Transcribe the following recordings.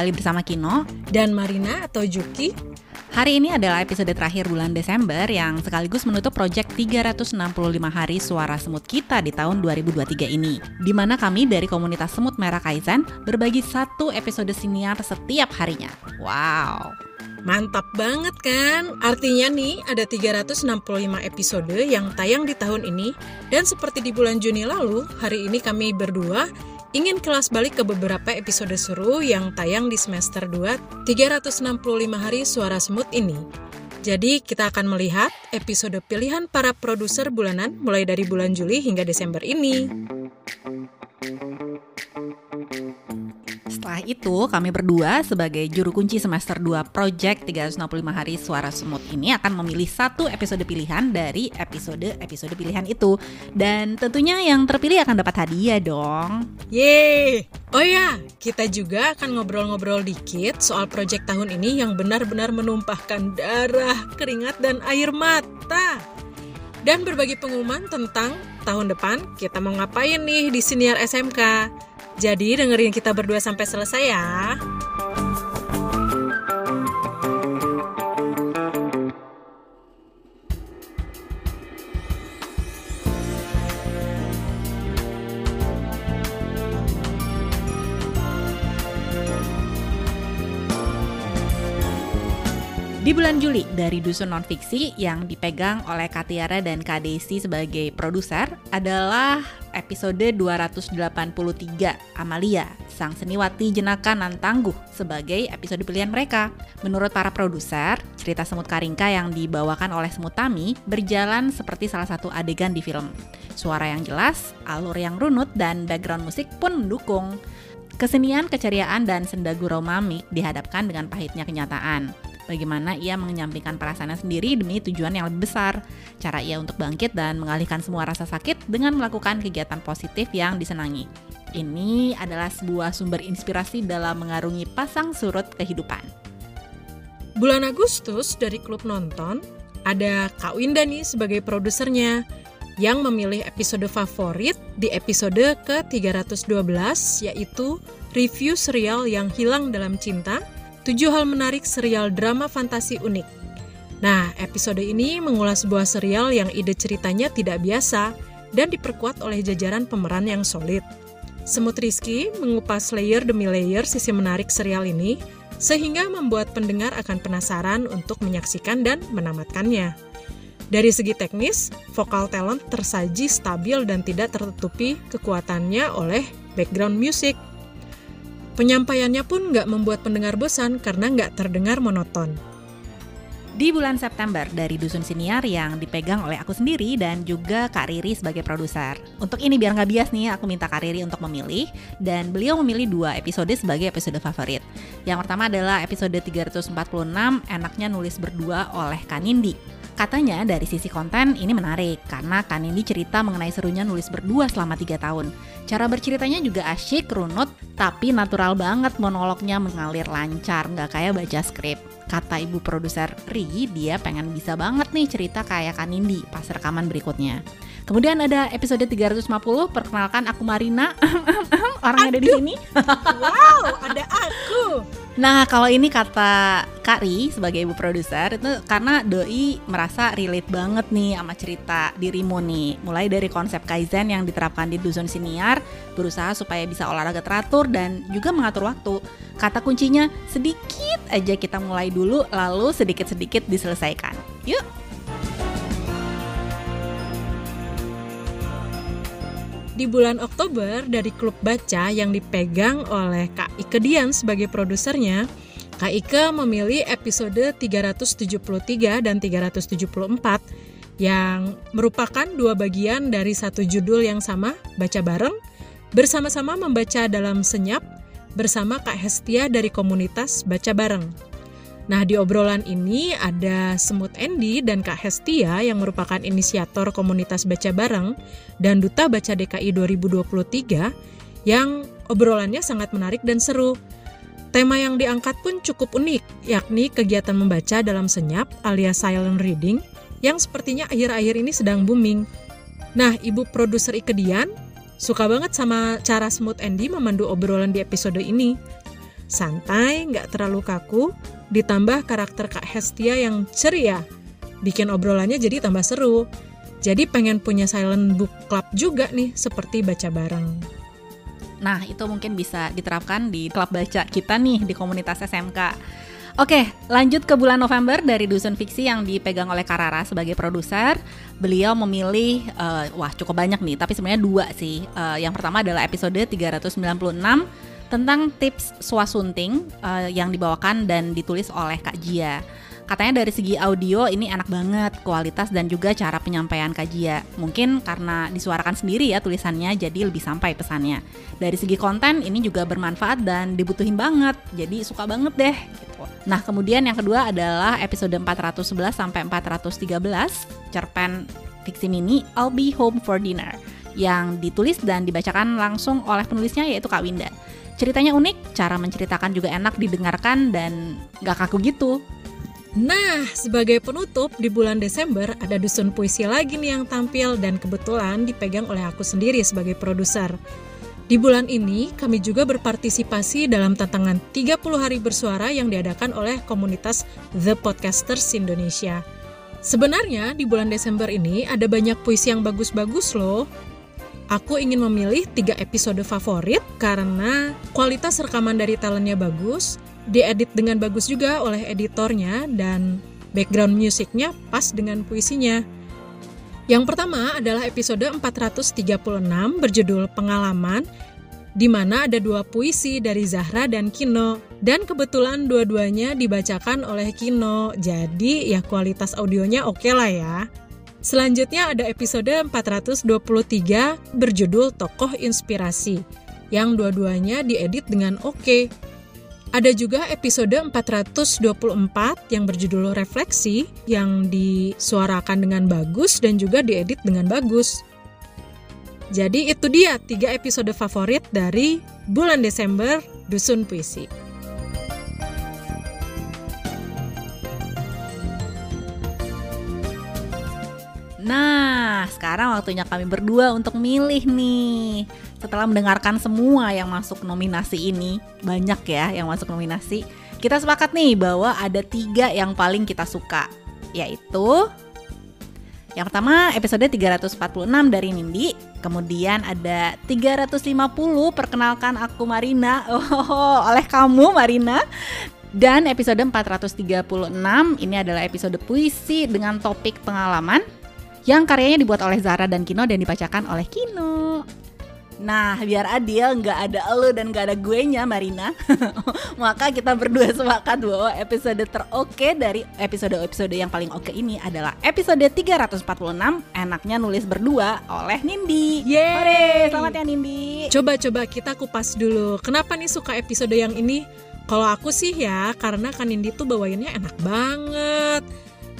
kembali bersama Kino dan Marina atau Juki. Hari ini adalah episode terakhir bulan Desember yang sekaligus menutup proyek 365 hari suara semut kita di tahun 2023 ini. Di mana kami dari komunitas Semut Merah Kaizen berbagi satu episode siniar setiap harinya. Wow! Mantap banget kan? Artinya nih ada 365 episode yang tayang di tahun ini dan seperti di bulan Juni lalu, hari ini kami berdua ingin kelas balik ke beberapa episode seru yang tayang di semester 2 365 hari suara semut ini. Jadi kita akan melihat episode pilihan para produser bulanan mulai dari bulan Juli hingga Desember ini. Setelah itu, kami berdua sebagai juru kunci semester 2 Project 365 Hari Suara Semut ini akan memilih satu episode pilihan dari episode-episode pilihan itu. Dan tentunya yang terpilih akan dapat hadiah dong. Yeay! Oh ya, kita juga akan ngobrol-ngobrol dikit soal project tahun ini yang benar-benar menumpahkan darah, keringat, dan air mata. Dan berbagi pengumuman tentang tahun depan kita mau ngapain nih di senior SMK. Jadi dengerin kita berdua sampai selesai ya. Di bulan Juli, dari Dusun Nonfiksi yang dipegang oleh Katiara dan Kak sebagai produser adalah episode 283 Amalia, Sang Seniwati Jenaka Nan Tangguh sebagai episode pilihan mereka. Menurut para produser, cerita Semut Karingka yang dibawakan oleh Semut Tami berjalan seperti salah satu adegan di film. Suara yang jelas, alur yang runut, dan background musik pun mendukung. Kesenian, keceriaan, dan senda gurau mamik dihadapkan dengan pahitnya kenyataan bagaimana ia menyampingkan perasaannya sendiri demi tujuan yang lebih besar. Cara ia untuk bangkit dan mengalihkan semua rasa sakit dengan melakukan kegiatan positif yang disenangi. Ini adalah sebuah sumber inspirasi dalam mengarungi pasang surut kehidupan. Bulan Agustus dari klub nonton, ada Kak Winda nih sebagai produsernya yang memilih episode favorit di episode ke-312 yaitu review serial yang hilang dalam cinta 7 hal menarik serial drama fantasi unik. Nah, episode ini mengulas sebuah serial yang ide ceritanya tidak biasa dan diperkuat oleh jajaran pemeran yang solid. Semut Rizky mengupas layer demi layer sisi menarik serial ini, sehingga membuat pendengar akan penasaran untuk menyaksikan dan menamatkannya. Dari segi teknis, vokal talent tersaji stabil dan tidak tertutupi kekuatannya oleh background music – Penyampaiannya pun nggak membuat pendengar bosan karena nggak terdengar monoton. Di bulan September dari Dusun Siniar yang dipegang oleh aku sendiri dan juga Kak Riri sebagai produser. Untuk ini biar nggak bias nih, aku minta Kak Riri untuk memilih dan beliau memilih dua episode sebagai episode favorit. Yang pertama adalah episode 346 Enaknya Nulis Berdua oleh Kanindi. Katanya dari sisi konten ini menarik karena kan ini cerita mengenai serunya nulis berdua selama 3 tahun. Cara berceritanya juga asyik, runut, tapi natural banget monolognya mengalir lancar, nggak kayak baca skrip. Kata ibu produser Ri, dia pengen bisa banget nih cerita kayak Kanindi pas rekaman berikutnya. Kemudian ada episode 350, perkenalkan aku Marina, orang yang ada di sini. wow, ada. Nah, kalau ini kata Kari sebagai ibu produser itu karena doi merasa relate banget nih sama cerita dirimu nih. Mulai dari konsep kaizen yang diterapkan di dusun siniar, berusaha supaya bisa olahraga teratur dan juga mengatur waktu. Kata kuncinya sedikit aja kita mulai dulu lalu sedikit-sedikit diselesaikan. Yuk, di bulan Oktober dari klub baca yang dipegang oleh Kak Ike Dian sebagai produsernya, Kak Ike memilih episode 373 dan 374 yang merupakan dua bagian dari satu judul yang sama, baca bareng, bersama-sama membaca dalam senyap bersama Kak Hestia dari komunitas Baca Bareng. Nah, di obrolan ini ada Semut Endi dan Kak Hestia yang merupakan inisiator komunitas Baca Bareng dan Duta Baca DKI 2023 yang obrolannya sangat menarik dan seru. Tema yang diangkat pun cukup unik, yakni kegiatan membaca dalam senyap alias silent reading yang sepertinya akhir-akhir ini sedang booming. Nah, ibu produser Ikedian suka banget sama cara Semut Endi memandu obrolan di episode ini. santai, nggak terlalu kaku, ditambah karakter Kak Hestia yang ceria. Bikin obrolannya jadi tambah seru. Jadi pengen punya silent book club juga nih, seperti baca bareng. Nah, itu mungkin bisa diterapkan di klub baca kita nih di komunitas SMK. Oke, lanjut ke bulan November dari Dusun Fiksi yang dipegang oleh Karara sebagai produser. Beliau memilih, uh, wah cukup banyak nih, tapi sebenarnya dua sih. Uh, yang pertama adalah episode 396 tentang tips swasunting uh, yang dibawakan dan ditulis oleh Kak Jia. Katanya dari segi audio ini enak banget kualitas dan juga cara penyampaian Kajia. Mungkin karena disuarakan sendiri ya tulisannya jadi lebih sampai pesannya. Dari segi konten ini juga bermanfaat dan dibutuhin banget. Jadi suka banget deh gitu. Nah, kemudian yang kedua adalah episode 411 sampai 413 cerpen fiksi mini I'll Be Home for Dinner yang ditulis dan dibacakan langsung oleh penulisnya yaitu Kak Winda. Ceritanya unik, cara menceritakan juga enak didengarkan dan gak kaku gitu. Nah, sebagai penutup di bulan Desember ada dusun puisi lagi nih yang tampil dan kebetulan dipegang oleh aku sendiri sebagai produser. Di bulan ini, kami juga berpartisipasi dalam tantangan 30 hari bersuara yang diadakan oleh komunitas The Podcasters Indonesia. Sebenarnya di bulan Desember ini ada banyak puisi yang bagus-bagus loh. Aku ingin memilih tiga episode favorit karena kualitas rekaman dari talentnya bagus, diedit dengan bagus juga oleh editornya dan background musiknya pas dengan puisinya. Yang pertama adalah episode 436 berjudul Pengalaman di mana ada dua puisi dari Zahra dan Kino dan kebetulan dua-duanya dibacakan oleh Kino jadi ya kualitas audionya oke okay lah ya selanjutnya ada episode 423 berjudul Tokoh Inspirasi yang dua-duanya diedit dengan oke okay. Ada juga episode 424 yang berjudul Refleksi yang disuarakan dengan bagus dan juga diedit dengan bagus. Jadi itu dia tiga episode favorit dari bulan Desember Dusun Puisi. Sekarang waktunya kami berdua untuk milih nih. Setelah mendengarkan semua yang masuk nominasi ini, banyak ya yang masuk nominasi. Kita sepakat nih bahwa ada tiga yang paling kita suka, yaitu yang pertama episode 346 dari Nindi, kemudian ada 350 perkenalkan aku Marina oh, oleh kamu Marina. Dan episode 436 ini adalah episode puisi dengan topik pengalaman yang karyanya dibuat oleh Zara dan Kino dan dibacakan oleh Kino. Nah, biar adil nggak ada lo dan nggak ada gue nya Marina. Maka kita berdua sepakat bahwa episode teroke dari episode-episode yang paling oke ini adalah episode 346 enaknya nulis berdua oleh Nindi. Yeay! selamat ya Nindi. Coba-coba kita kupas dulu. Kenapa nih suka episode yang ini? Kalau aku sih ya, karena kan Nindi tuh bawainnya enak banget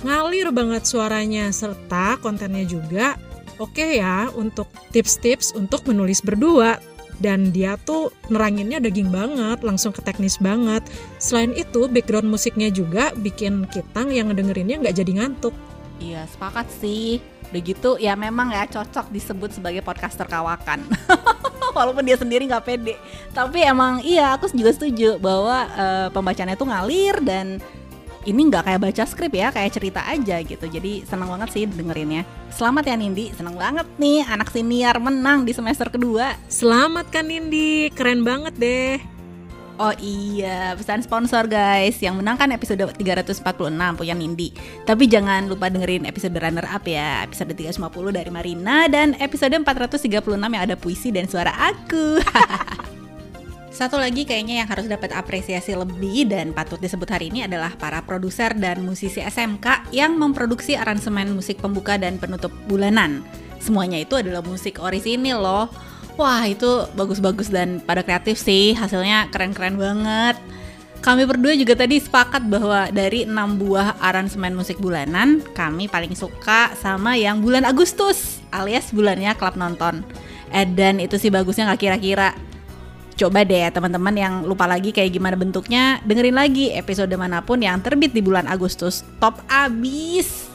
ngalir banget suaranya serta kontennya juga oke okay ya untuk tips-tips untuk menulis berdua dan dia tuh neranginnya daging banget, langsung ke teknis banget. Selain itu, background musiknya juga bikin kita yang ngedengerinnya nggak jadi ngantuk. Iya, sepakat sih. Udah gitu, ya memang ya cocok disebut sebagai podcaster kawakan. Walaupun dia sendiri nggak pede. Tapi emang iya, aku juga setuju bahwa uh, pembacanya tuh ngalir dan ini nggak kayak baca skrip ya, kayak cerita aja gitu. Jadi seneng banget sih dengerinnya. Selamat ya Nindi, seneng banget nih anak siniar menang di semester kedua. Selamat kan Nindi, keren banget deh. Oh iya, pesan sponsor guys Yang menang kan episode 346 punya Nindi Tapi jangan lupa dengerin episode runner up ya Episode 350 dari Marina Dan episode 436 yang ada puisi dan suara aku Satu lagi kayaknya yang harus dapat apresiasi lebih dan patut disebut hari ini adalah para produser dan musisi SMK yang memproduksi aransemen musik pembuka dan penutup bulanan. Semuanya itu adalah musik orisinil loh. Wah itu bagus-bagus dan pada kreatif sih, hasilnya keren-keren banget. Kami berdua juga tadi sepakat bahwa dari enam buah aransemen musik bulanan, kami paling suka sama yang bulan Agustus alias bulannya klub nonton. Eh, dan itu sih bagusnya gak kira-kira Coba deh teman-teman yang lupa lagi kayak gimana bentuknya, dengerin lagi episode mana pun yang terbit di bulan Agustus. Top abis!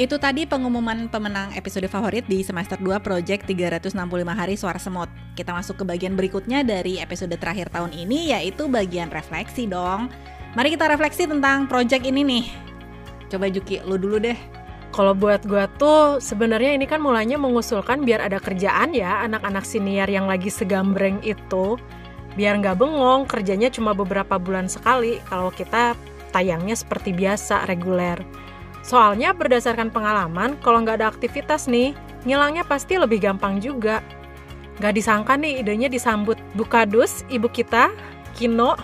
Itu tadi pengumuman pemenang episode favorit di semester 2 Project 365 Hari Suara Semut. Kita masuk ke bagian berikutnya dari episode terakhir tahun ini yaitu bagian refleksi dong. Mari kita refleksi tentang project ini nih. Coba Juki, lu dulu deh. Kalau buat gua tuh sebenarnya ini kan mulanya mengusulkan biar ada kerjaan ya anak-anak senior yang lagi segambreng itu biar nggak bengong kerjanya cuma beberapa bulan sekali kalau kita tayangnya seperti biasa reguler. Soalnya berdasarkan pengalaman, kalau nggak ada aktivitas nih, ngilangnya pasti lebih gampang juga. Nggak disangka nih idenya disambut Bukadus, ibu kita, Kino,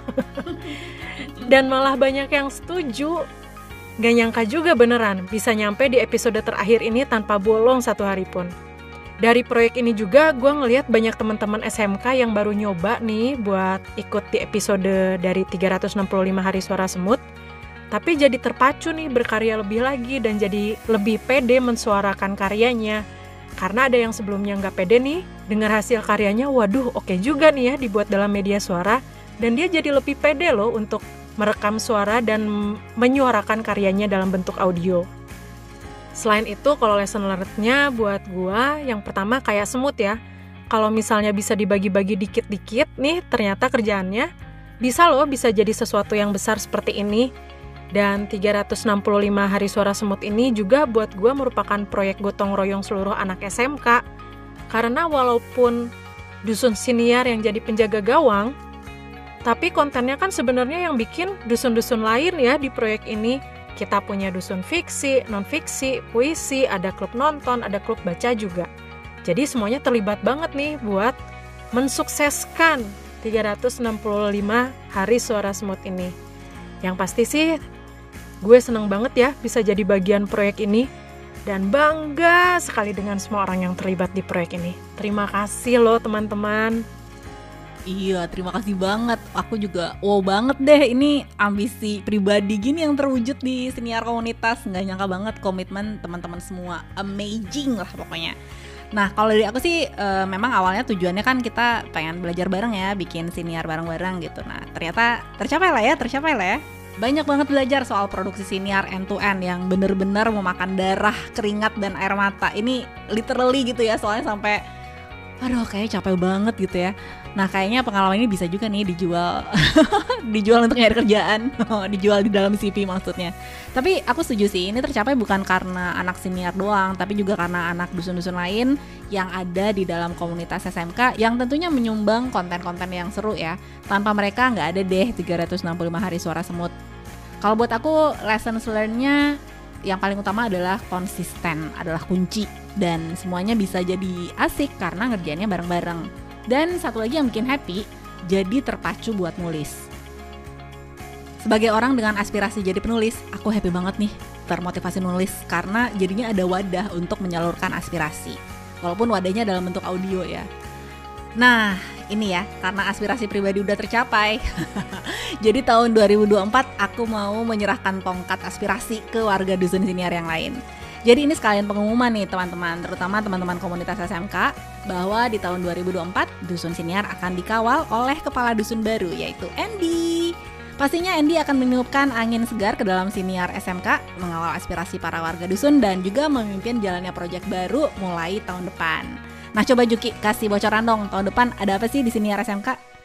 dan malah banyak yang setuju. Gak nyangka juga beneran bisa nyampe di episode terakhir ini tanpa bolong satu hari pun. Dari proyek ini juga gue ngeliat banyak teman-teman SMK yang baru nyoba nih buat ikut di episode dari 365 hari suara semut tapi jadi terpacu nih berkarya lebih lagi dan jadi lebih pede mensuarakan karyanya. Karena ada yang sebelumnya nggak pede nih, dengar hasil karyanya, waduh oke okay juga nih ya dibuat dalam media suara, dan dia jadi lebih pede loh untuk merekam suara dan menyuarakan karyanya dalam bentuk audio. Selain itu, kalau lesson learned-nya buat gua, yang pertama kayak semut ya. Kalau misalnya bisa dibagi-bagi dikit-dikit nih, ternyata kerjaannya bisa loh bisa jadi sesuatu yang besar seperti ini dan 365 Hari Suara Semut ini juga buat gue merupakan proyek gotong royong seluruh anak SMK. Karena walaupun dusun siniar yang jadi penjaga gawang, tapi kontennya kan sebenarnya yang bikin dusun-dusun lain ya di proyek ini. Kita punya dusun fiksi, non-fiksi, puisi, ada klub nonton, ada klub baca juga. Jadi semuanya terlibat banget nih buat mensukseskan 365 hari suara semut ini. Yang pasti sih Gue seneng banget ya bisa jadi bagian proyek ini dan bangga sekali dengan semua orang yang terlibat di proyek ini. Terima kasih loh teman-teman. Iya, terima kasih banget. Aku juga wow banget deh ini ambisi pribadi gini yang terwujud di senior komunitas. Nggak nyangka banget komitmen teman-teman semua. Amazing lah pokoknya. Nah, kalau dari aku sih e, memang awalnya tujuannya kan kita pengen belajar bareng ya, bikin senior bareng-bareng gitu. Nah, ternyata tercapai lah ya, tercapai lah ya banyak banget belajar soal produksi siniar end to end yang bener-bener memakan darah, keringat dan air mata. Ini literally gitu ya, soalnya sampai aduh kayaknya capek banget gitu ya. Nah kayaknya pengalaman ini bisa juga nih dijual dijual untuk nyari kerjaan, dijual di dalam CV maksudnya. Tapi aku setuju sih ini tercapai bukan karena anak senior doang, tapi juga karena anak dusun-dusun lain yang ada di dalam komunitas SMK yang tentunya menyumbang konten-konten yang seru ya. Tanpa mereka nggak ada deh 365 hari suara semut. Kalau buat aku lesson learn-nya yang paling utama adalah konsisten adalah kunci dan semuanya bisa jadi asik karena ngerjainnya bareng-bareng. Dan satu lagi yang bikin happy, jadi terpacu buat nulis. Sebagai orang dengan aspirasi jadi penulis, aku happy banget nih termotivasi nulis karena jadinya ada wadah untuk menyalurkan aspirasi. Walaupun wadahnya dalam bentuk audio ya. Nah, ini ya, karena aspirasi pribadi udah tercapai. Jadi tahun 2024 aku mau menyerahkan tongkat aspirasi ke warga dusun siniar yang lain. Jadi ini sekalian pengumuman nih teman-teman, terutama teman-teman komunitas SMK bahwa di tahun 2024 Dusun Siniar akan dikawal oleh kepala dusun baru yaitu Andy. Pastinya Andy akan meniupkan angin segar ke dalam siniar SMK, mengawal aspirasi para warga dusun dan juga memimpin jalannya proyek baru mulai tahun depan. Nah coba Juki kasih bocoran dong tahun depan ada apa sih di siniar SMK?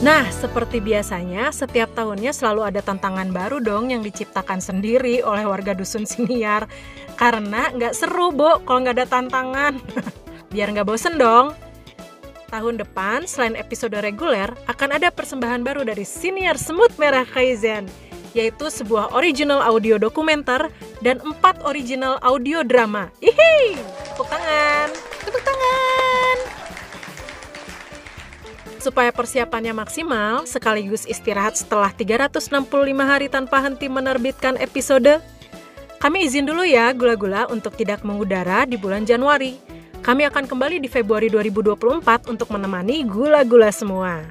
Nah, seperti biasanya, setiap tahunnya selalu ada tantangan baru dong yang diciptakan sendiri oleh warga dusun siniar. Karena nggak seru, Bo, kalau nggak ada tantangan. Biar nggak bosen dong. Tahun depan, selain episode reguler, akan ada persembahan baru dari Siniar Semut Merah Kaizen, yaitu sebuah original audio dokumenter dan empat original audio drama. Ihi! Tepuk tangan! Tepuk tangan! Supaya persiapannya maksimal, sekaligus istirahat setelah 365 hari tanpa henti menerbitkan episode, kami izin dulu ya gula-gula untuk tidak mengudara di bulan Januari. Kami akan kembali di Februari 2024 untuk menemani gula-gula semua.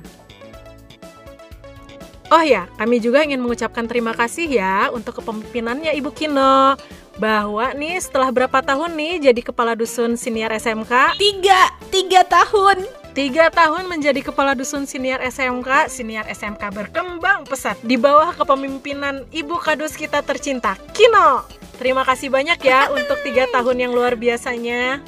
Oh ya, kami juga ingin mengucapkan terima kasih ya untuk kepemimpinannya Ibu Kino. Bahwa nih setelah berapa tahun nih jadi kepala dusun siniar SMK? Tiga, tiga tahun. Tiga tahun menjadi kepala dusun siniar SMK, siniar SMK berkembang pesat di bawah kepemimpinan Ibu Kadus kita tercinta, Kino. Terima kasih banyak ya untuk tiga tahun yang luar biasanya.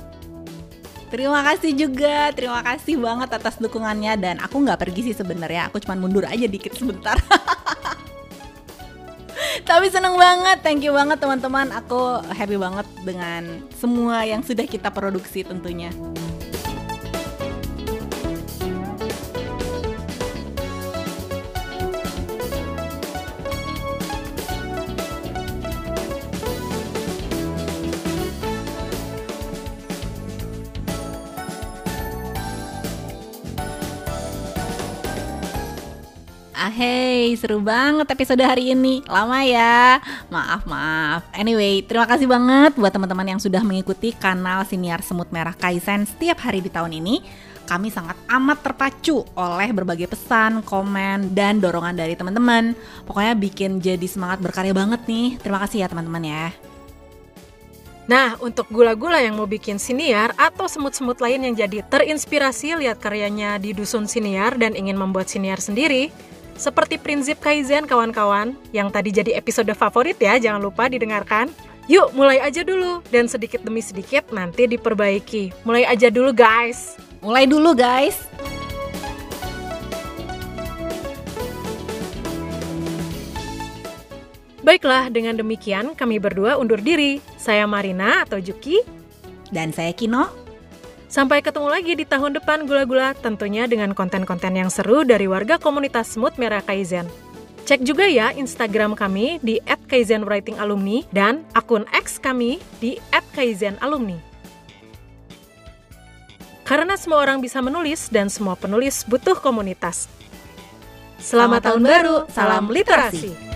Terima kasih juga, terima kasih banget atas dukungannya dan aku nggak pergi sih sebenarnya, aku cuma mundur aja dikit sebentar. Tapi seneng banget, thank you banget teman-teman. Aku happy banget dengan semua yang sudah kita produksi tentunya. Ah, hey, seru banget episode hari ini. Lama ya. Maaf, maaf. Anyway, terima kasih banget buat teman-teman yang sudah mengikuti kanal Siniar Semut Merah Kaizen setiap hari di tahun ini. Kami sangat amat terpacu oleh berbagai pesan, komen, dan dorongan dari teman-teman. Pokoknya bikin jadi semangat berkarya banget nih. Terima kasih ya teman-teman ya. Nah, untuk gula-gula yang mau bikin siniar atau semut-semut lain yang jadi terinspirasi lihat karyanya di Dusun Siniar dan ingin membuat siniar sendiri, seperti prinsip Kaizen kawan-kawan, yang tadi jadi episode favorit ya, jangan lupa didengarkan. Yuk mulai aja dulu, dan sedikit demi sedikit nanti diperbaiki. Mulai aja dulu guys. Mulai dulu guys. Baiklah, dengan demikian kami berdua undur diri. Saya Marina atau Juki. Dan saya Kino. Sampai ketemu lagi di tahun depan gula-gula, tentunya dengan konten-konten yang seru dari warga komunitas Smooth Merah Kaizen. Cek juga ya Instagram kami di @kaizenwritingalumni dan akun X kami di @kaizenalumni. Karena semua orang bisa menulis dan semua penulis butuh komunitas. Selamat, Selamat tahun baru, salam literasi.